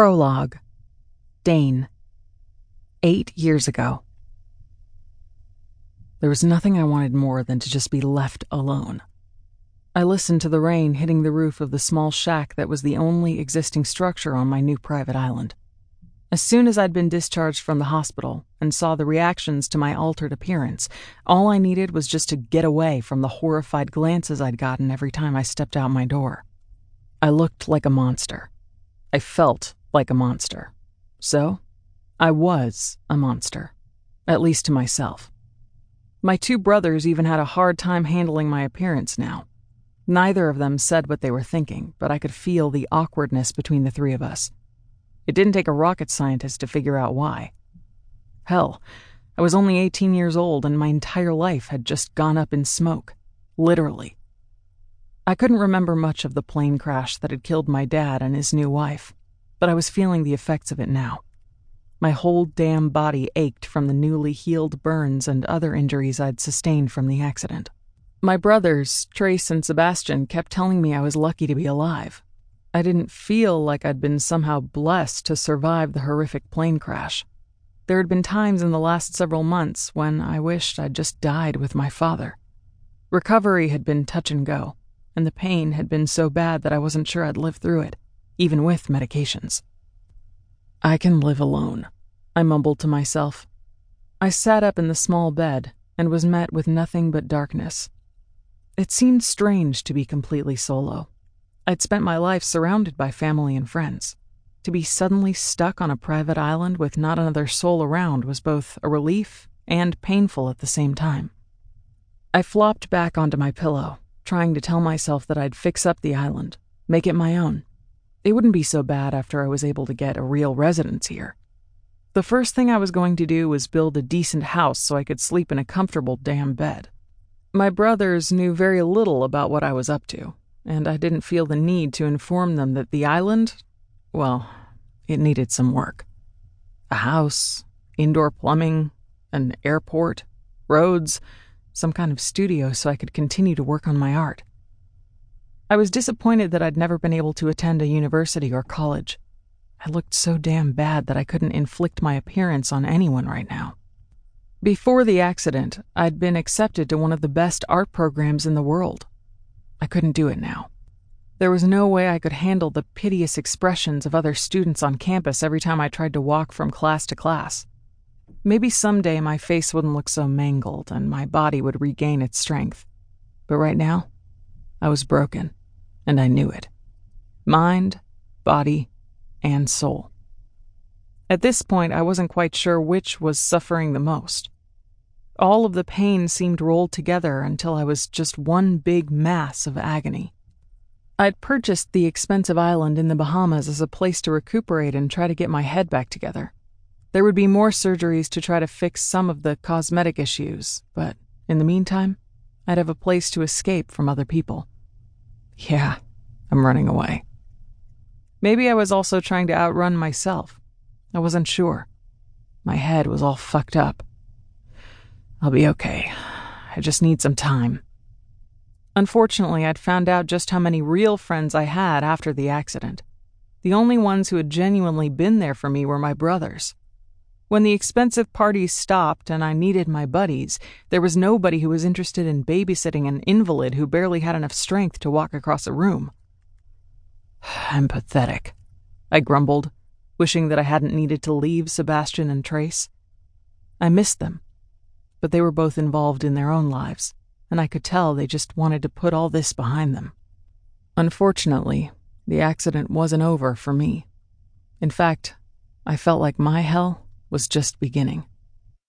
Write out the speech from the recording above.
Prologue Dane. Eight years ago. There was nothing I wanted more than to just be left alone. I listened to the rain hitting the roof of the small shack that was the only existing structure on my new private island. As soon as I'd been discharged from the hospital and saw the reactions to my altered appearance, all I needed was just to get away from the horrified glances I'd gotten every time I stepped out my door. I looked like a monster. I felt like a monster. So, I was a monster, at least to myself. My two brothers even had a hard time handling my appearance now. Neither of them said what they were thinking, but I could feel the awkwardness between the three of us. It didn't take a rocket scientist to figure out why. Hell, I was only 18 years old and my entire life had just gone up in smoke. Literally. I couldn't remember much of the plane crash that had killed my dad and his new wife but I was feeling the effects of it now. My whole damn body ached from the newly healed burns and other injuries I'd sustained from the accident. My brothers, Trace and Sebastian, kept telling me I was lucky to be alive. I didn't feel like I'd been somehow blessed to survive the horrific plane crash. There had been times in the last several months when I wished I'd just died with my father. Recovery had been touch and go, and the pain had been so bad that I wasn't sure I'd live through it even with medications. I can live alone, I mumbled to myself. I sat up in the small bed and was met with nothing but darkness. It seemed strange to be completely solo. I'd spent my life surrounded by family and friends. To be suddenly stuck on a private island with not another soul around was both a relief and painful at the same time. I flopped back onto my pillow, trying to tell myself that I'd fix up the island, make it my own. It wouldn't be so bad after I was able to get a real residence here. The first thing I was going to do was build a decent house so I could sleep in a comfortable damn bed. My brothers knew very little about what I was up to, and I didn't feel the need to inform them that the island, well, it needed some work. A house, indoor plumbing, an airport, roads, some kind of studio so I could continue to work on my art. I was disappointed that I'd never been able to attend a university or college. I looked so damn bad that I couldn't inflict my appearance on anyone right now. Before the accident, I'd been accepted to one of the best art programs in the world. I couldn't do it now. There was no way I could handle the piteous expressions of other students on campus every time I tried to walk from class to class. Maybe someday my face wouldn't look so mangled and my body would regain its strength. But right now, I was broken and I knew it mind, body, and soul. At this point, I wasn't quite sure which was suffering the most. All of the pain seemed rolled together until I was just one big mass of agony. I'd purchased the expensive island in the Bahamas as a place to recuperate and try to get my head back together. There would be more surgeries to try to fix some of the cosmetic issues, but in the meantime, I'd have a place to escape from other people. Yeah, I'm running away. Maybe I was also trying to outrun myself. I wasn't sure. My head was all fucked up. I'll be okay. I just need some time. Unfortunately, I'd found out just how many real friends I had after the accident. The only ones who had genuinely been there for me were my brothers. When the expensive parties stopped and I needed my buddies, there was nobody who was interested in babysitting an invalid who barely had enough strength to walk across a room. I'm pathetic, I grumbled, wishing that I hadn't needed to leave Sebastian and Trace. I missed them, but they were both involved in their own lives, and I could tell they just wanted to put all this behind them. Unfortunately, the accident wasn't over for me. In fact, I felt like my hell was just beginning.